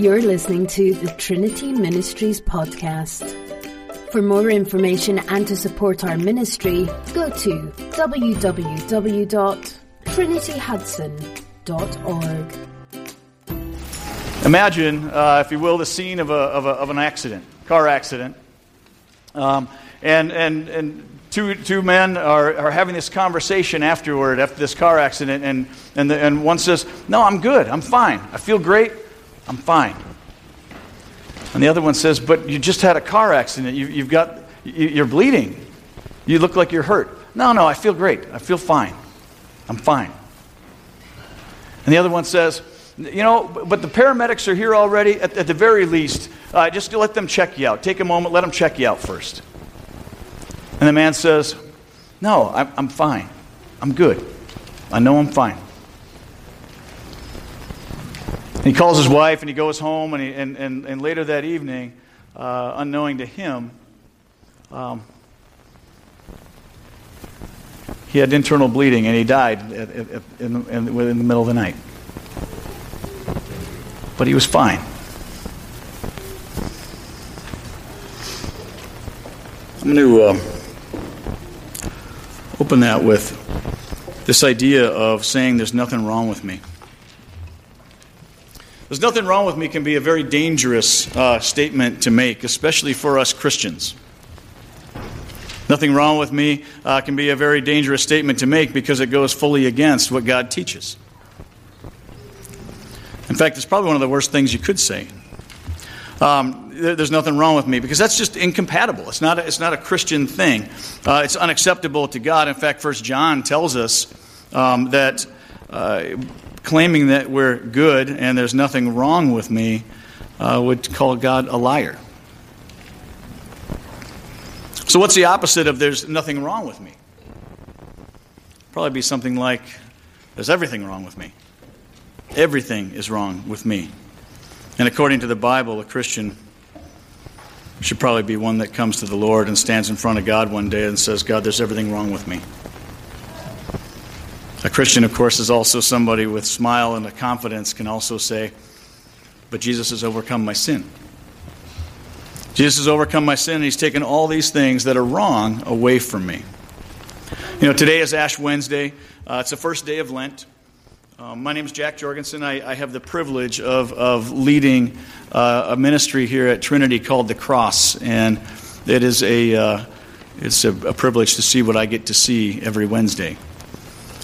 You're listening to the Trinity Ministries podcast. For more information and to support our ministry, go to www.trinityhudson.org. Imagine, uh, if you will, the scene of, a, of, a, of an accident, car accident. Um, and, and, and two, two men are, are having this conversation afterward, after this car accident, and, and, the, and one says, No, I'm good. I'm fine. I feel great. I'm fine. And the other one says, But you just had a car accident. You, you've got, you, are bleeding. You look like you're hurt. No, no, I feel great. I feel fine. I'm fine. And the other one says, You know, but the paramedics are here already. At, at the very least, uh, just let them check you out. Take a moment, let them check you out first. And the man says, No, I'm, I'm fine. I'm good. I know I'm fine. He calls his wife and he goes home, and, he, and, and, and later that evening, uh, unknowing to him, um, he had internal bleeding and he died at, at, in, in, in the middle of the night. But he was fine. I'm going to uh, open that with this idea of saying there's nothing wrong with me. There's nothing wrong with me can be a very dangerous uh, statement to make, especially for us Christians. Nothing wrong with me uh, can be a very dangerous statement to make because it goes fully against what God teaches. In fact, it's probably one of the worst things you could say. Um, there's nothing wrong with me because that's just incompatible. It's not a, it's not a Christian thing. Uh, it's unacceptable to God. In fact, First John tells us um, that uh, claiming that we're good and there's nothing wrong with me uh, would call God a liar. So, what's the opposite of there's nothing wrong with me? Probably be something like there's everything wrong with me. Everything is wrong with me. And according to the Bible, a Christian should probably be one that comes to the Lord and stands in front of God one day and says, God, there's everything wrong with me. A Christian, of course, is also somebody with smile and a confidence can also say, But Jesus has overcome my sin. Jesus has overcome my sin, and He's taken all these things that are wrong away from me. You know, today is Ash Wednesday. Uh, it's the first day of Lent. Uh, my name is Jack Jorgensen. I, I, have the privilege of, of leading uh, a ministry here at Trinity called The Cross, and it is a, uh, it's a, a privilege to see what I get to see every Wednesday.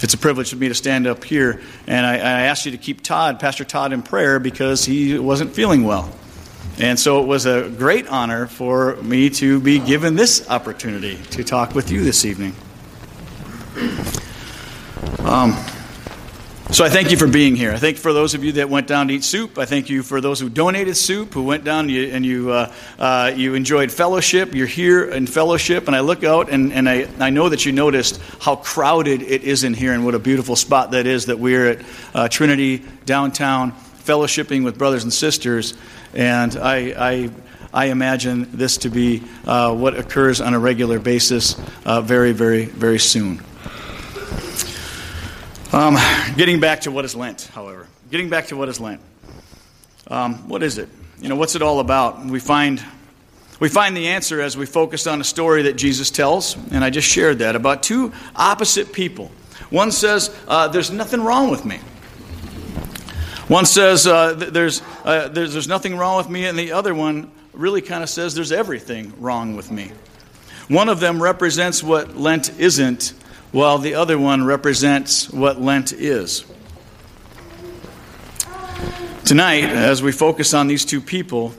It's a privilege for me to stand up here, and I, I asked you to keep Todd, Pastor Todd, in prayer because he wasn't feeling well. And so it was a great honor for me to be given this opportunity to talk with you this evening. Um, so I thank you for being here. I thank you for those of you that went down to eat soup. I thank you for those who donated soup, who went down and you, uh, uh, you enjoyed fellowship. You're here in fellowship, and I look out and, and I, I know that you noticed how crowded it is in here and what a beautiful spot that is that we're at uh, Trinity downtown fellowshipping with brothers and sisters. And I, I I imagine this to be uh, what occurs on a regular basis uh, very, very, very soon. Um, getting back to what is Lent, however. Getting back to what is Lent. Um, what is it? You know, what's it all about? We find, we find the answer as we focus on a story that Jesus tells, and I just shared that, about two opposite people. One says, uh, There's nothing wrong with me. One says, uh, there's, uh, there's, there's nothing wrong with me, and the other one really kind of says, There's everything wrong with me. One of them represents what Lent isn't, while the other one represents what Lent is. Tonight, as we focus on these two people,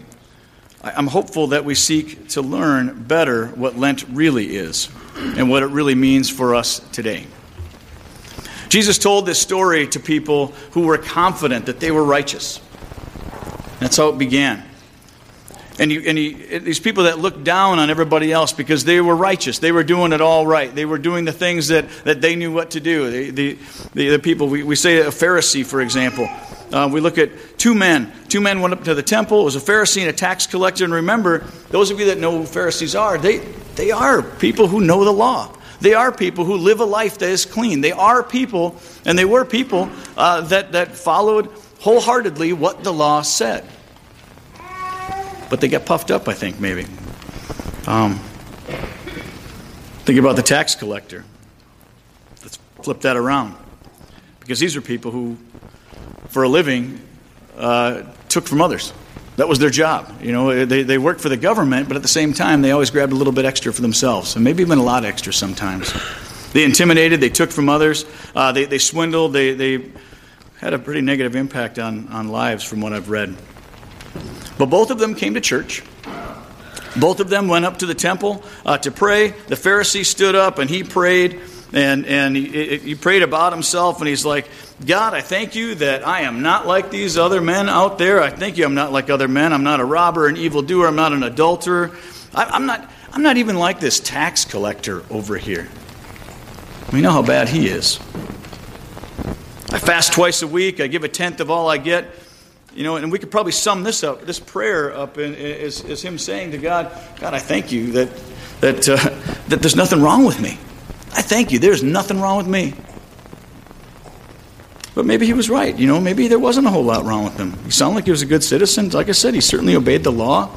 I'm hopeful that we seek to learn better what Lent really is and what it really means for us today. Jesus told this story to people who were confident that they were righteous. That's how it began. And, you, and he, these people that looked down on everybody else because they were righteous. They were doing it all right. They were doing the things that, that they knew what to do. The, the, the, the people, we, we say a Pharisee, for example. Uh, we look at two men. Two men went up to the temple. It was a Pharisee and a tax collector. And remember, those of you that know who Pharisees are, they, they are people who know the law. They are people who live a life that is clean. They are people, and they were people uh, that, that followed wholeheartedly what the law said. But they got puffed up, I think, maybe. Um, think about the tax collector. Let's flip that around. Because these are people who, for a living, uh, took from others. That was their job. You know, they, they worked for the government, but at the same time, they always grabbed a little bit extra for themselves, and maybe even a lot extra sometimes. They intimidated, they took from others, uh, they, they swindled, they, they had a pretty negative impact on, on lives from what I've read. But both of them came to church. Both of them went up to the temple uh, to pray. The Pharisee stood up and he prayed, and, and he, he prayed about himself, and he's like, God, I thank you that I am not like these other men out there. I thank you I'm not like other men. I'm not a robber, an evildoer. I'm not an adulterer. I, I'm, not, I'm not even like this tax collector over here. We know how bad he is. I fast twice a week. I give a tenth of all I get. You know, and we could probably sum this up, this prayer up, in, is, is him saying to God, God, I thank you that, that, uh, that there's nothing wrong with me. I thank you. There's nothing wrong with me. But maybe he was right. You know, maybe there wasn't a whole lot wrong with him. He sounded like he was a good citizen. Like I said, he certainly obeyed the law,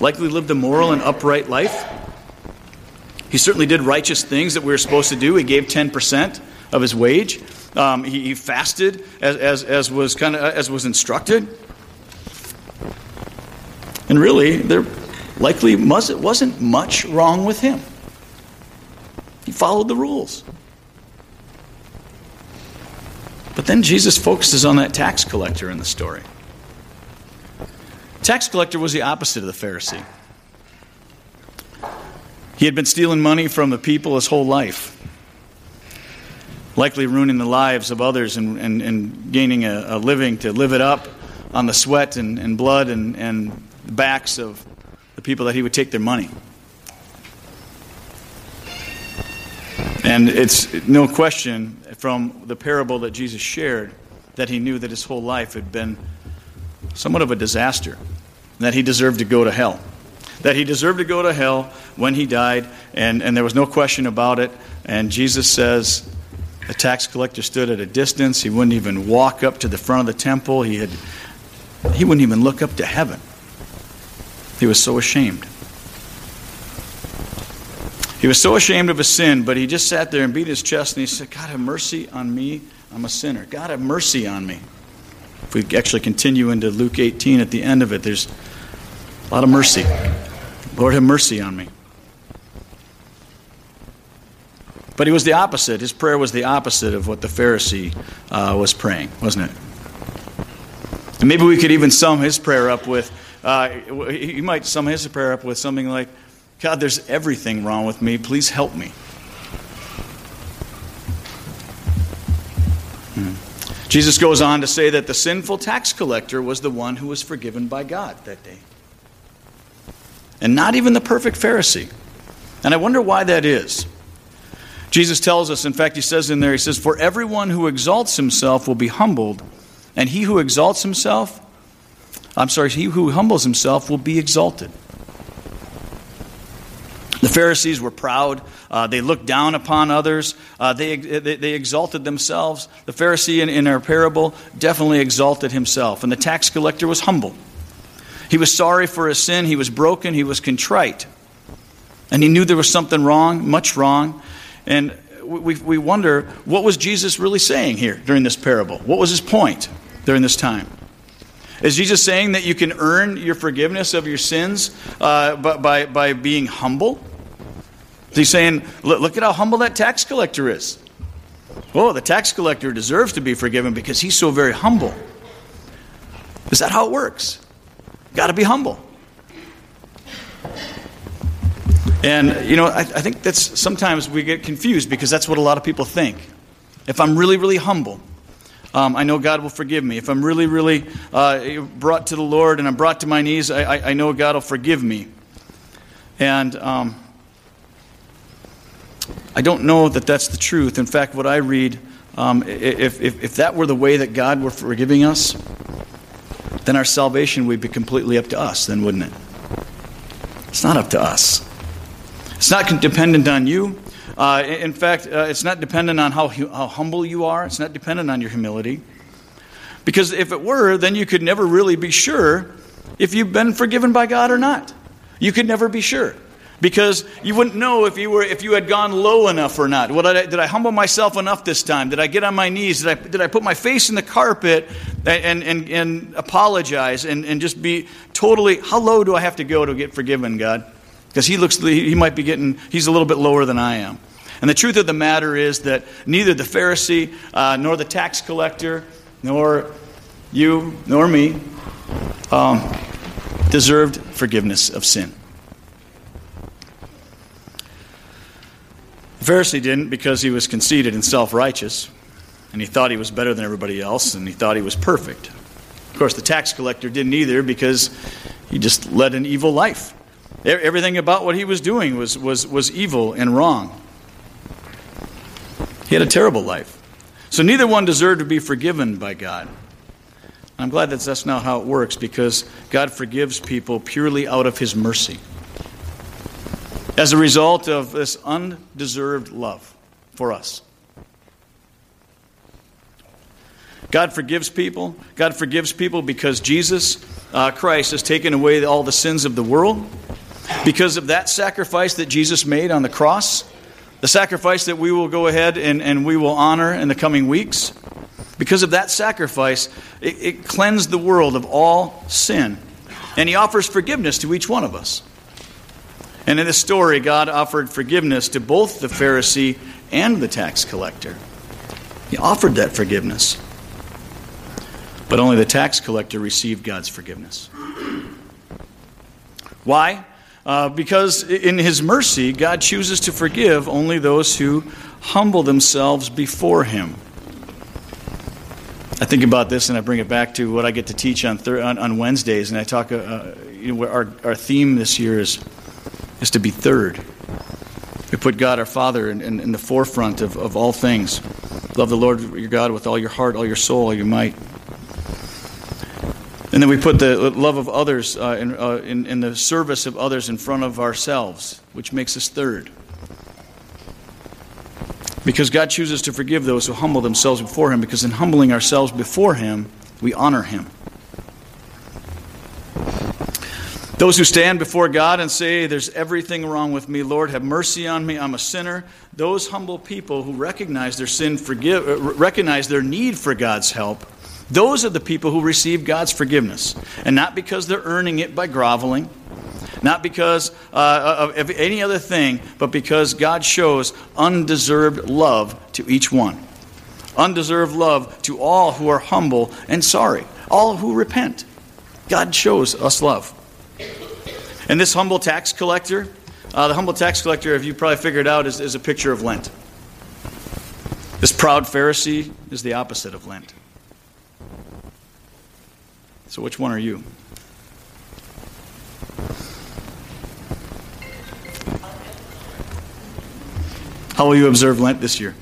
likely lived a moral and upright life. He certainly did righteous things that we were supposed to do. He gave 10% of his wage. Um, he, he, fasted as, as, as was kind of as was instructed. And really, there likely wasn't much wrong with him. He followed the rules. But then Jesus focuses on that tax collector in the story. Tax collector was the opposite of the Pharisee. He had been stealing money from the people his whole life, likely ruining the lives of others and, and, and gaining a, a, living to live it up on the sweat and, and blood and, and the backs of the people that he would take their money. And it's no question from the parable that Jesus shared that he knew that his whole life had been somewhat of a disaster, that he deserved to go to hell that he deserved to go to hell when he died, and, and there was no question about it. And Jesus says, the tax collector stood at a distance. He wouldn't even walk up to the front of the temple. He, had, he wouldn't even look up to heaven. He was so ashamed. He was so ashamed of his sin, but he just sat there and beat his chest and he said, God, have mercy on me. I'm a sinner. God, have mercy on me. If we actually continue into Luke 18 at the end of it, there's a lot of mercy. Lord, have mercy on me. But he was the opposite. His prayer was the opposite of what the Pharisee uh, was praying, wasn't it? And maybe we could even sum his prayer up with, uh, he might sum his prayer up with something like, God, there's everything wrong with me. Please help me. Hmm. Jesus goes on to say that the sinful tax collector was the one who was forgiven by God that day and not even the perfect Pharisee. And I wonder why that is. Jesus tells us, in fact, he says in there, he says, For everyone who exalts himself will be humbled, and he who exalts himself, I'm sorry, he who humbles himself will be exalted. The Pharisees were proud. Uh, they looked down upon others. Uh, they, they, they, exalted themselves. The Pharisee in, in our parable definitely exalted himself. And the tax collector was humble. He was sorry for his sin. He was broken. He was contrite. And he knew there was something wrong, much wrong. And we, we wonder what was Jesus really saying here during this parable? What was his point during this time? Is Jesus saying that you can earn your forgiveness of your sins uh, by, by, being humble? Is he saying, look, look at how humble that tax collector is? Oh, the tax collector deserves to be forgiven because he's so very humble. Is that how it works? Got to be humble. And, you know, I, I, think that's sometimes we get confused because that's what a lot of people think. If I'm really, really humble, um, I know God will forgive me. If I'm really, really uh, brought to the Lord and I'm brought to my knees, I, I, I know God will forgive me. And um, I don't know that that's the truth. In fact, what I read, um, if, if, if that were the way that God were forgiving us, then our salvation would be completely up to us, then wouldn't it? It's not up to us. It's not dependent on you. Uh, in fact, uh, it's not dependent on how, how humble you are. It's not dependent on your humility. Because if it were, then you could never really be sure if you've been forgiven by God or not. You could never be sure because you wouldn't know if you were if you had gone low enough or not. What did I, did I humble myself enough this time? Did I get on my knees? Did I did I put my face in the carpet and and, and apologize and, and just be totally how low do I have to go to get forgiven, God? Because he looks he might be getting he's a little bit lower than I am. And the truth of the matter is that neither the Pharisee uh, nor the tax collector nor you nor me um, deserved forgiveness of sin. The Pharisee didn't because he was conceited and self righteous, and he thought he was better than everybody else, and he thought he was perfect. Of course, the tax collector didn't either because he just led an evil life. Everything about what he was doing was, was, was evil and wrong. He had a terrible life. So neither one deserved to be forgiven by God. I'm glad that that's not how it works because God forgives people purely out of his mercy as a result of this undeserved love for us. God forgives people. God forgives people because Jesus uh, Christ has taken away all the sins of the world. Because of that sacrifice that Jesus made on the cross, the sacrifice that we will go ahead and, and we will honor in the coming weeks. Because of that sacrifice, it, it cleansed the world of all sin. And He offers forgiveness to each one of us. And in this story, God offered forgiveness to both the Pharisee and the tax collector. He offered that forgiveness. But only the tax collector received God's forgiveness. Why? Uh, because in His mercy, God chooses to forgive only those who humble themselves before Him. I think about this and I bring it back to what I get to teach on, thir- on, on, Wednesdays. And I talk, uh, uh you know, our, our theme this year is is to be third. We put God our Father in, in, in, the forefront of, of all things. Love the Lord your God with all your heart, all your soul, all your might. And then we put the love of others uh, in, uh, in, in the service of others in front of ourselves, which makes us third. Because God chooses to forgive those who humble themselves before Him, because in humbling ourselves before Him, we honor Him. Those who stand before God and say, There's everything wrong with me, Lord, have mercy on me, I'm a sinner. Those humble people who recognize their sin, forgive, uh, recognize their need for God's help, those are the people who receive God's forgiveness. And not because they're earning it by groveling, not because uh, of any other thing, but because God shows undeserved love to each one. Undeserved love to all who are humble and sorry, all who repent. God shows us love. And this humble tax collector, uh, the humble tax collector, if you probably figured out, is, is a picture of Lent. This proud Pharisee is the opposite of Lent. So, which one are you? How will you observe Lent this year?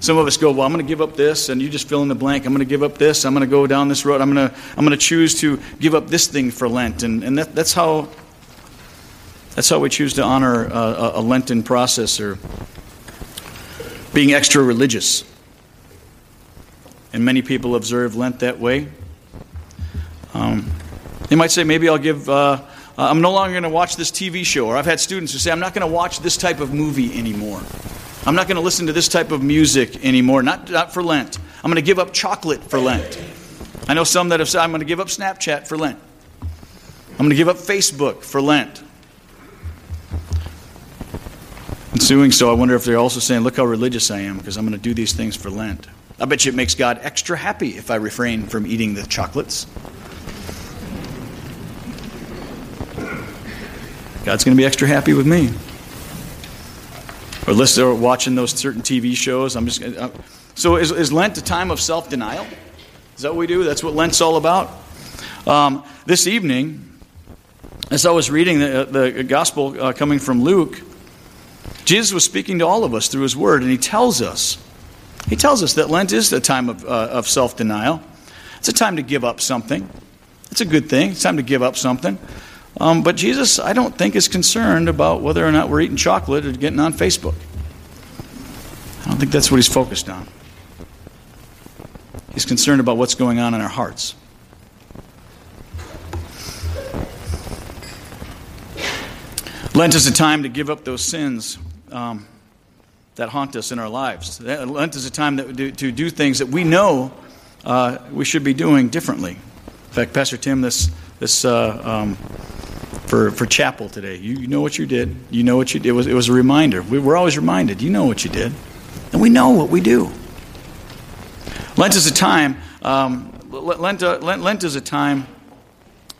Some of us go, well, I'm going to give up this, and you just fill in the blank. I'm going to give up this. I'm going to go down this road. I'm going to, I'm going to choose to give up this thing for Lent. And, and that, that's, how, that's how we choose to honor a, a Lenten process or being extra religious. And many people observe Lent that way. Um, they might say, maybe I'll give, uh, I'm no longer going to watch this TV show. Or I've had students who say, I'm not going to watch this type of movie anymore. I'm not going to listen to this type of music anymore, not, not for Lent. I'm going to give up chocolate for Lent. I know some that have said, I'm going to give up Snapchat for Lent. I'm going to give up Facebook for Lent. In doing so, I wonder if they're also saying, Look how religious I am because I'm going to do these things for Lent. I bet you it makes God extra happy if I refrain from eating the chocolates. God's going to be extra happy with me or listening or watching those certain TV shows. I'm just uh, so is, is Lent a time of self denial? Is that what we do? That's what Lent's all about. Um, this evening, as I was reading the, the gospel uh, coming from Luke, Jesus was speaking to all of us through His Word, and He tells us, He tells us that Lent is a time of, uh, of self denial. It's a time to give up something. It's a good thing. It's time to give up something. Um, but Jesus, I don't think, is concerned about whether or not we're eating chocolate or getting on Facebook. I don't think that's what he's focused on. He's concerned about what's going on in our hearts. Lent is a time to give up those sins um, that haunt us in our lives. Lent is a time do, to do things that we know uh, we should be doing differently. In fact, Pastor Tim, this this uh, um, for, for chapel today, you, you, know what you did. You know what you did. It was, it was a reminder. We, we're always reminded. You know what you did. And we know what we do. Lent is a time, um, Lent, uh, Lent, Lent, is a time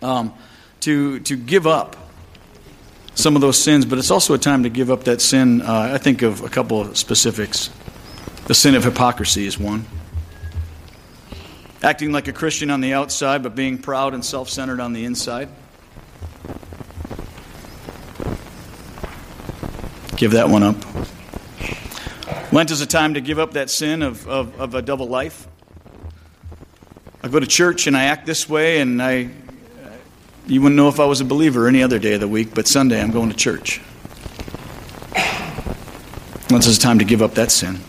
um, to, to give up some of those sins, but it's also a time to give up that sin. Uh, I think of a couple of specifics. The sin of hypocrisy is one. Acting like a Christian on the outside, but being proud and self centered on the inside. Give that one up. Lent is a time to give up that sin of, of, of a double life. I go to church and I act this way, and I, you wouldn't know if I was a believer any other day of the week, but Sunday I'm going to church. Lent is a time to give up that sin.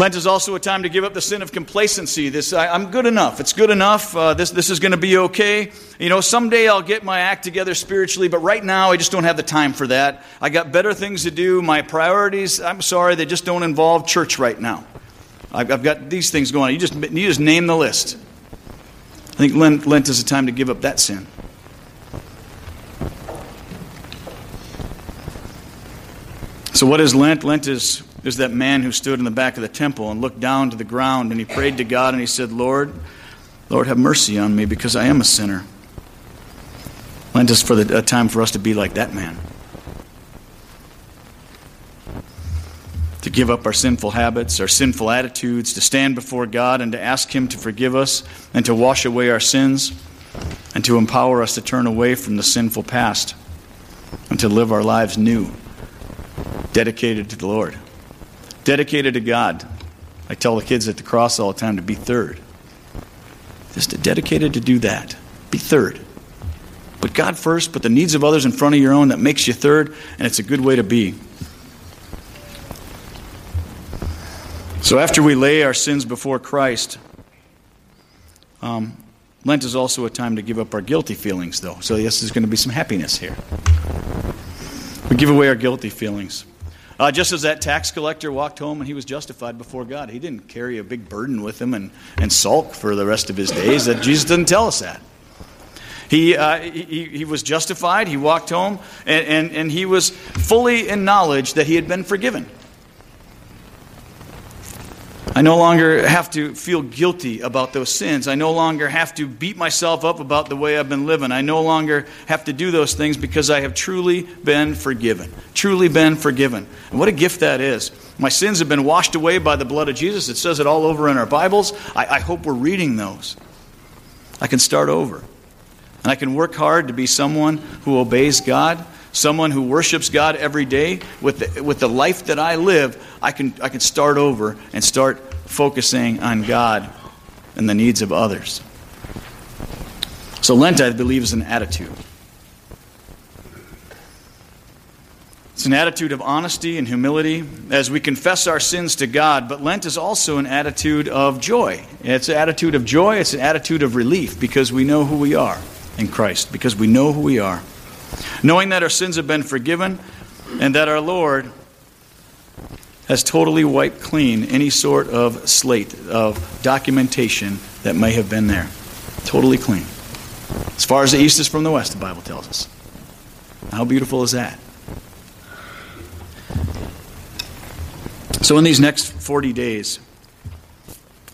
Lent is also a time to give up the sin of complacency. This, I, am good enough. It's good enough. Uh, this, this is going to be okay. You know, someday I'll get my act together spiritually, but right now I just don't have the time for that. I got better things to do. My priorities, I'm sorry, they just don't involve church right now. I've, I've got these things going on. You just, you just name the list. I think Lent, Lent is a time to give up that sin. So, what is Lent? Lent is there's that man who stood in the back of the temple and looked down to the ground and he prayed to God and he said, Lord, Lord, have mercy on me because I am a sinner. Lent is for the, a time for us to be like that man. To give up our sinful habits, our sinful attitudes, to stand before God and to ask Him to forgive us and to wash away our sins and to empower us to turn away from the sinful past and to live our lives new, dedicated to the Lord dedicated to God. I tell the kids at the cross all the time to be third. Just dedicated to do that. Be third. Put God first, put the needs of others in front of your own. That makes you third, and it's a good way to be. So after we lay our sins before Christ, um, Lent is also a time to give up our guilty feelings, though. So, yes, there's going to be some happiness here. We give away our guilty feelings. Uh, just as that tax collector walked home and he was justified before God, he didn't carry a big burden with him and, and sulk for the rest of his days. That Jesus doesn't tell us that. He, uh, he, he was justified, he walked home, and, and, and he was fully in knowledge that he had been forgiven. I no longer have to feel guilty about those sins. I no longer have to beat myself up about the way I've been living. I no longer have to do those things because I have truly been forgiven. Truly been forgiven. And what a gift that is. My sins have been washed away by the blood of Jesus. It says it all over in our Bibles. I, I hope we're reading those. I can start over. And I can work hard to be someone who obeys God someone who worships God every day, with the, with the life that I live, I can, I can start over and start focusing on God and the needs of others. So, Lent, I believe, is an attitude. It's an attitude of honesty and humility as we confess our sins to God, but Lent is also an attitude of joy. It's an attitude of joy, it's an attitude of relief because we know who we are in Christ, because we know who we are knowing that our sins have been forgiven and that our Lord has totally wiped clean any sort of slate of documentation that may have been there. Totally clean. As far as the east is from the west, the Bible tells us. How beautiful is that? So, in these next 40 days,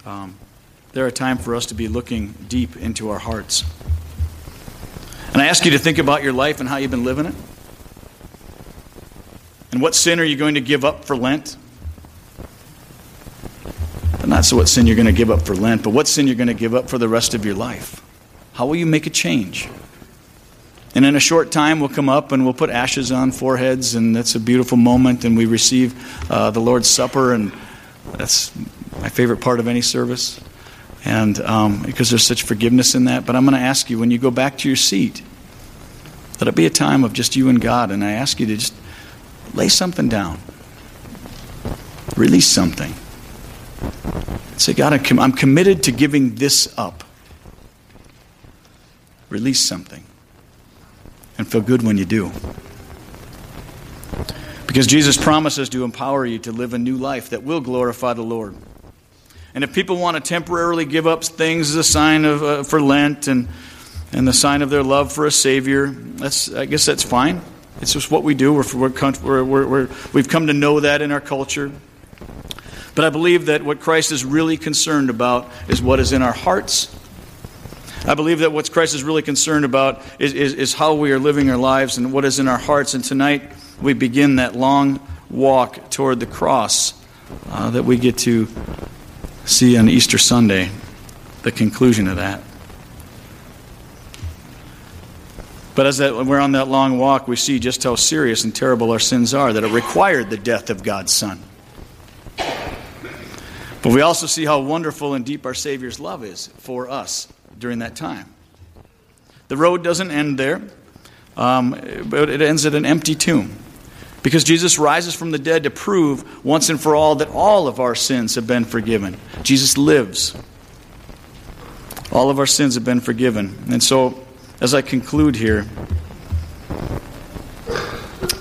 um, they're a time for us to be looking deep into our hearts. And I ask you to think about your life and how you've been living it. And what sin are you going to give up for Lent? But not so what sin you're going to give up for Lent, but what sin you're going to give up for the rest of your life. How will you make a change? And in a short time, we'll come up and we'll put ashes on foreheads, and that's a beautiful moment. And we receive uh, the Lord's Supper, and that's my favorite part of any service and um, because there's such forgiveness in that. But I'm going to ask you when you go back to your seat, let it be a time of just you and God, and I ask you to just lay something down, release something. Say, God, I'm committed to giving this up. Release something. and feel good when you do. Because Jesus promises to empower you to live a new life that will glorify the Lord. And if people want to temporarily give up things as a sign of, uh, for Lent and, and the sign of their love for a Savior, that's, I guess that's fine. It's just what we do. We're, we're, we're, we've come to know that in our culture. But I believe that what Christ is really concerned about is what is in our hearts. I believe that what Christ is really concerned about is, is, is how we are living our lives and what is in our hearts. And tonight we begin that long walk toward the cross uh, that we get to see on Easter Sunday, the conclusion of that. But as that, we're on that long walk, we see just how serious and terrible our sins are, that it required the death of God's Son. But we also see how wonderful and deep our Savior's love is for us during that time. The road doesn't end there, um, but it ends at an empty tomb. Because Jesus rises from the dead to prove once and for all that all of our sins have been forgiven. Jesus lives. All of our sins have been forgiven. And so, as I conclude here,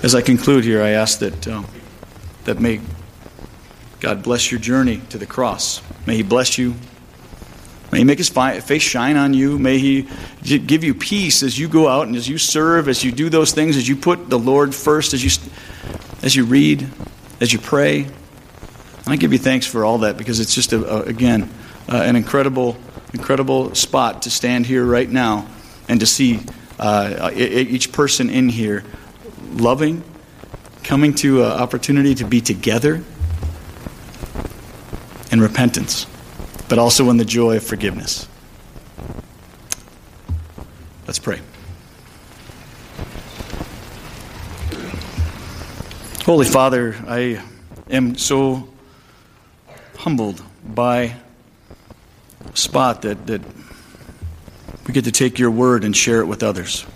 as I conclude here, I ask that, uh, that may God bless your journey to the cross. May He bless you. May He make His face shine on you. May He give you peace as you go out and as you serve, as you do those things, as you put the Lord first, as you as you read, as you pray. And I give you thanks for all that because it's just, a, a, again, uh, an incredible, incredible spot to stand here right now and to see uh, each person in here loving, coming to an opportunity to be together in repentance, but also in the joy of forgiveness. Let's pray. Holy Father, I am so humbled by a spot that, that we get to take your word and share it with others.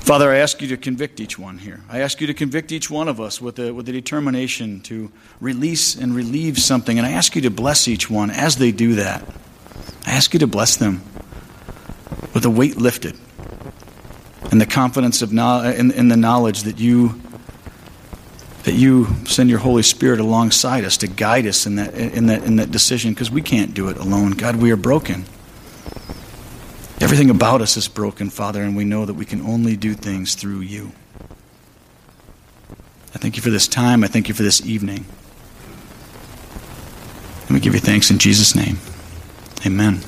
Father, I ask you to convict each one here. I ask you to convict each one of us with a, with a determination to release and relieve something. And I ask you to bless each one as they do that. I ask you to bless them with a weight lifted and the confidence of no, in, in the knowledge that you that you send your Holy Spirit alongside us to guide us in that, in that, in that decision because we can't do it alone. God, we are broken. Everything about us is broken, Father, and we know that we can only do things through you. I thank you for this time. I thank you for this evening. And we give you thanks in Jesus' name. Amen.